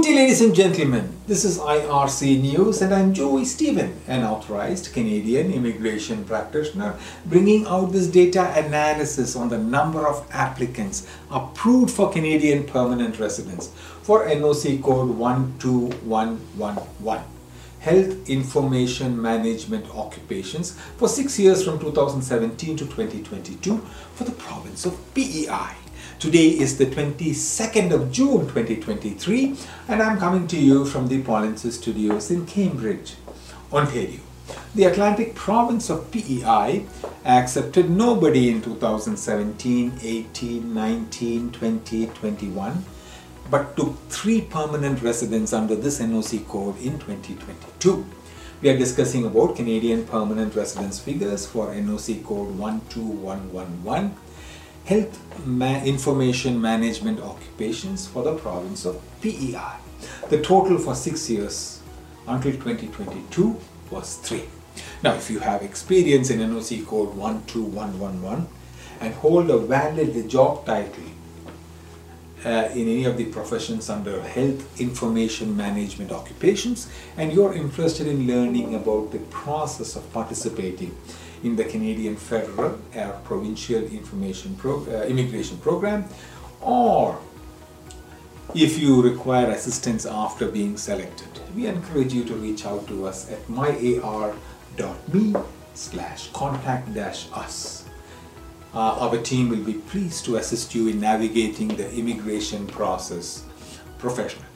Good day, ladies and gentlemen. This is IRC News, and I'm Joy Stephen, an authorized Canadian immigration practitioner, bringing out this data analysis on the number of applicants approved for Canadian permanent residence for NOC code 12111. Health Information Management occupations for six years from 2017 to 2022 for the province of PEI. Today is the 22nd of June 2023 and I'm coming to you from the Polinsys Studios in Cambridge, Ontario. The Atlantic province of PEI accepted nobody in 2017, 18, 19, 20, 21 but took three permanent residents under this NOC code in 2022. We are discussing about Canadian permanent residence figures for NOC code 12111 health ma information management occupations for the province of PEI. The total for six years until 2022 was three. Now, if you have experience in NOC code 12111 and hold a valid job title uh, in any of the professions under health information management occupations and you're interested in learning about the process of participating in the Canadian federal or provincial information pro, uh, immigration program or if you require assistance after being selected. We encourage you to reach out to us at myar.me slash contact dash us. Uh, our team will be pleased to assist you in navigating the immigration process professionally